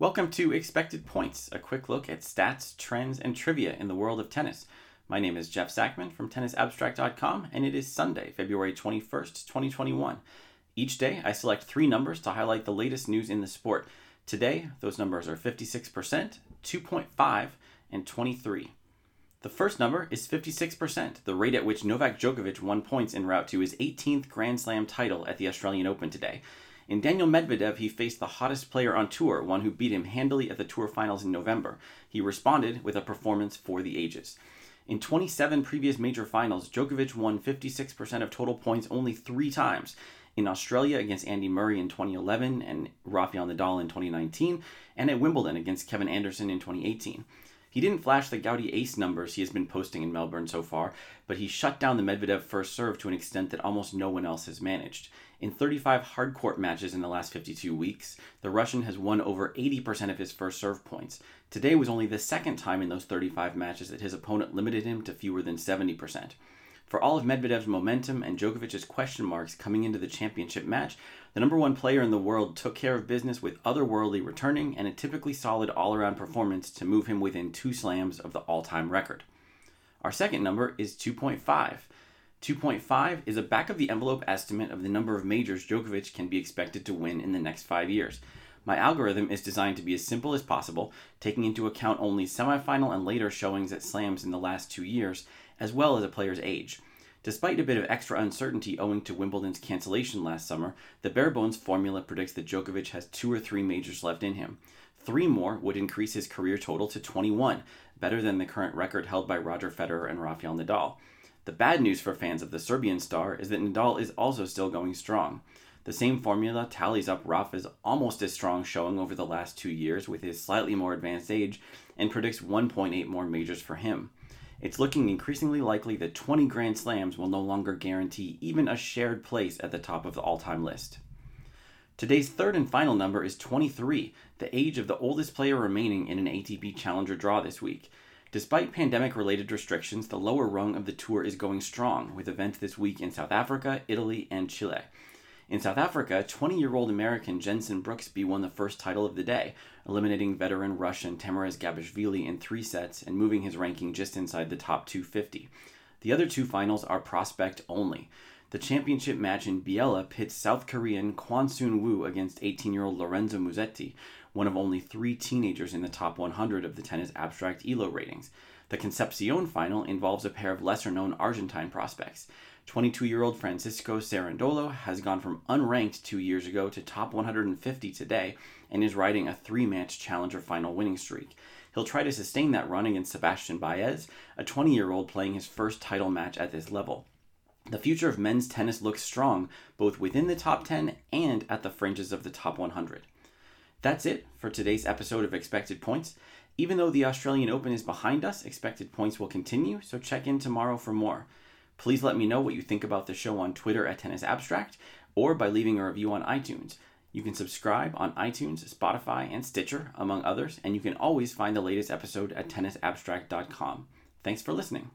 Welcome to Expected Points, a quick look at stats, trends, and trivia in the world of tennis. My name is Jeff Sackmann from tennisabstract.com, and it is Sunday, February 21st, 2021. Each day, I select three numbers to highlight the latest news in the sport. Today, those numbers are 56%, 2.5, and 23. The first number is 56%, the rate at which Novak Djokovic won points en route to his 18th Grand Slam title at the Australian Open today. In Daniil Medvedev, he faced the hottest player on tour, one who beat him handily at the tour finals in November. He responded with a performance for the ages. In 27 previous major finals, Djokovic won 56% of total points only three times. In Australia against Andy Murray in 2011 and Rafael Nadal in 2019, and at Wimbledon against Kevin Anderson in 2018. He didn't flash the gaudy ace numbers he has been posting in Melbourne so far, but he shut down the Medvedev first serve to an extent that almost no one else has managed. In 35 hard court matches in the last 52 weeks, the Russian has won over 80% of his first serve points. Today was only the second time in those 35 matches that his opponent limited him to fewer than 70%. For all of Medvedev's momentum and Djokovic's question marks coming into the championship match, the number one player in the world took care of business with otherworldly returning and a typically solid all around performance to move him within two slams of the all time record. Our second number is 2.5. 2.5 is a back of the envelope estimate of the number of majors Djokovic can be expected to win in the next five years. My algorithm is designed to be as simple as possible, taking into account only semifinal and later showings at slams in the last two years, as well as a player's age. Despite a bit of extra uncertainty owing to Wimbledon's cancellation last summer, the bare bones formula predicts that Djokovic has two or three majors left in him. Three more would increase his career total to 21, better than the current record held by Roger Federer and Rafael Nadal. The bad news for fans of the Serbian star is that Nadal is also still going strong. The same formula tallies up Rafa's almost as strong showing over the last two years with his slightly more advanced age and predicts 1.8 more majors for him. It's looking increasingly likely that 20 Grand Slams will no longer guarantee even a shared place at the top of the all time list. Today's third and final number is 23, the age of the oldest player remaining in an ATP Challenger draw this week. Despite pandemic related restrictions, the lower rung of the tour is going strong, with events this week in South Africa, Italy, and Chile. In South Africa, 20 year old American Jensen Brooksby won the first title of the day, eliminating veteran Russian Teymuraz Gabashvili in three sets and moving his ranking just inside the top 250. The other two finals are prospect only. The championship match in Biella pits South Korean Kwon Soon Woo against 18 year old Lorenzo Musetti, one of only three teenagers in the top 100 of the tennis abstract ELO ratings. The Concepcion final involves a pair of lesser known Argentine prospects. 22 year old Francisco Cerundolo has gone from unranked two years ago to top 150 today and is riding a three match challenger final winning streak. He'll try to sustain that run against Sebastian Baez, a 20 year old playing his first title match at this level. The future of men's tennis looks strong, both within the top 10 and at the fringes of the top 100. That's it for today's episode of Expected Points. Even though the Australian Open is behind us, Expected Points will continue, so check in tomorrow for more. Please let me know what you think about the show on Twitter at Tennis Abstract or by leaving a review on iTunes. You can subscribe on iTunes, Spotify, and Stitcher, among others, and you can always find the latest episode at tennisabstract.com. Thanks for listening.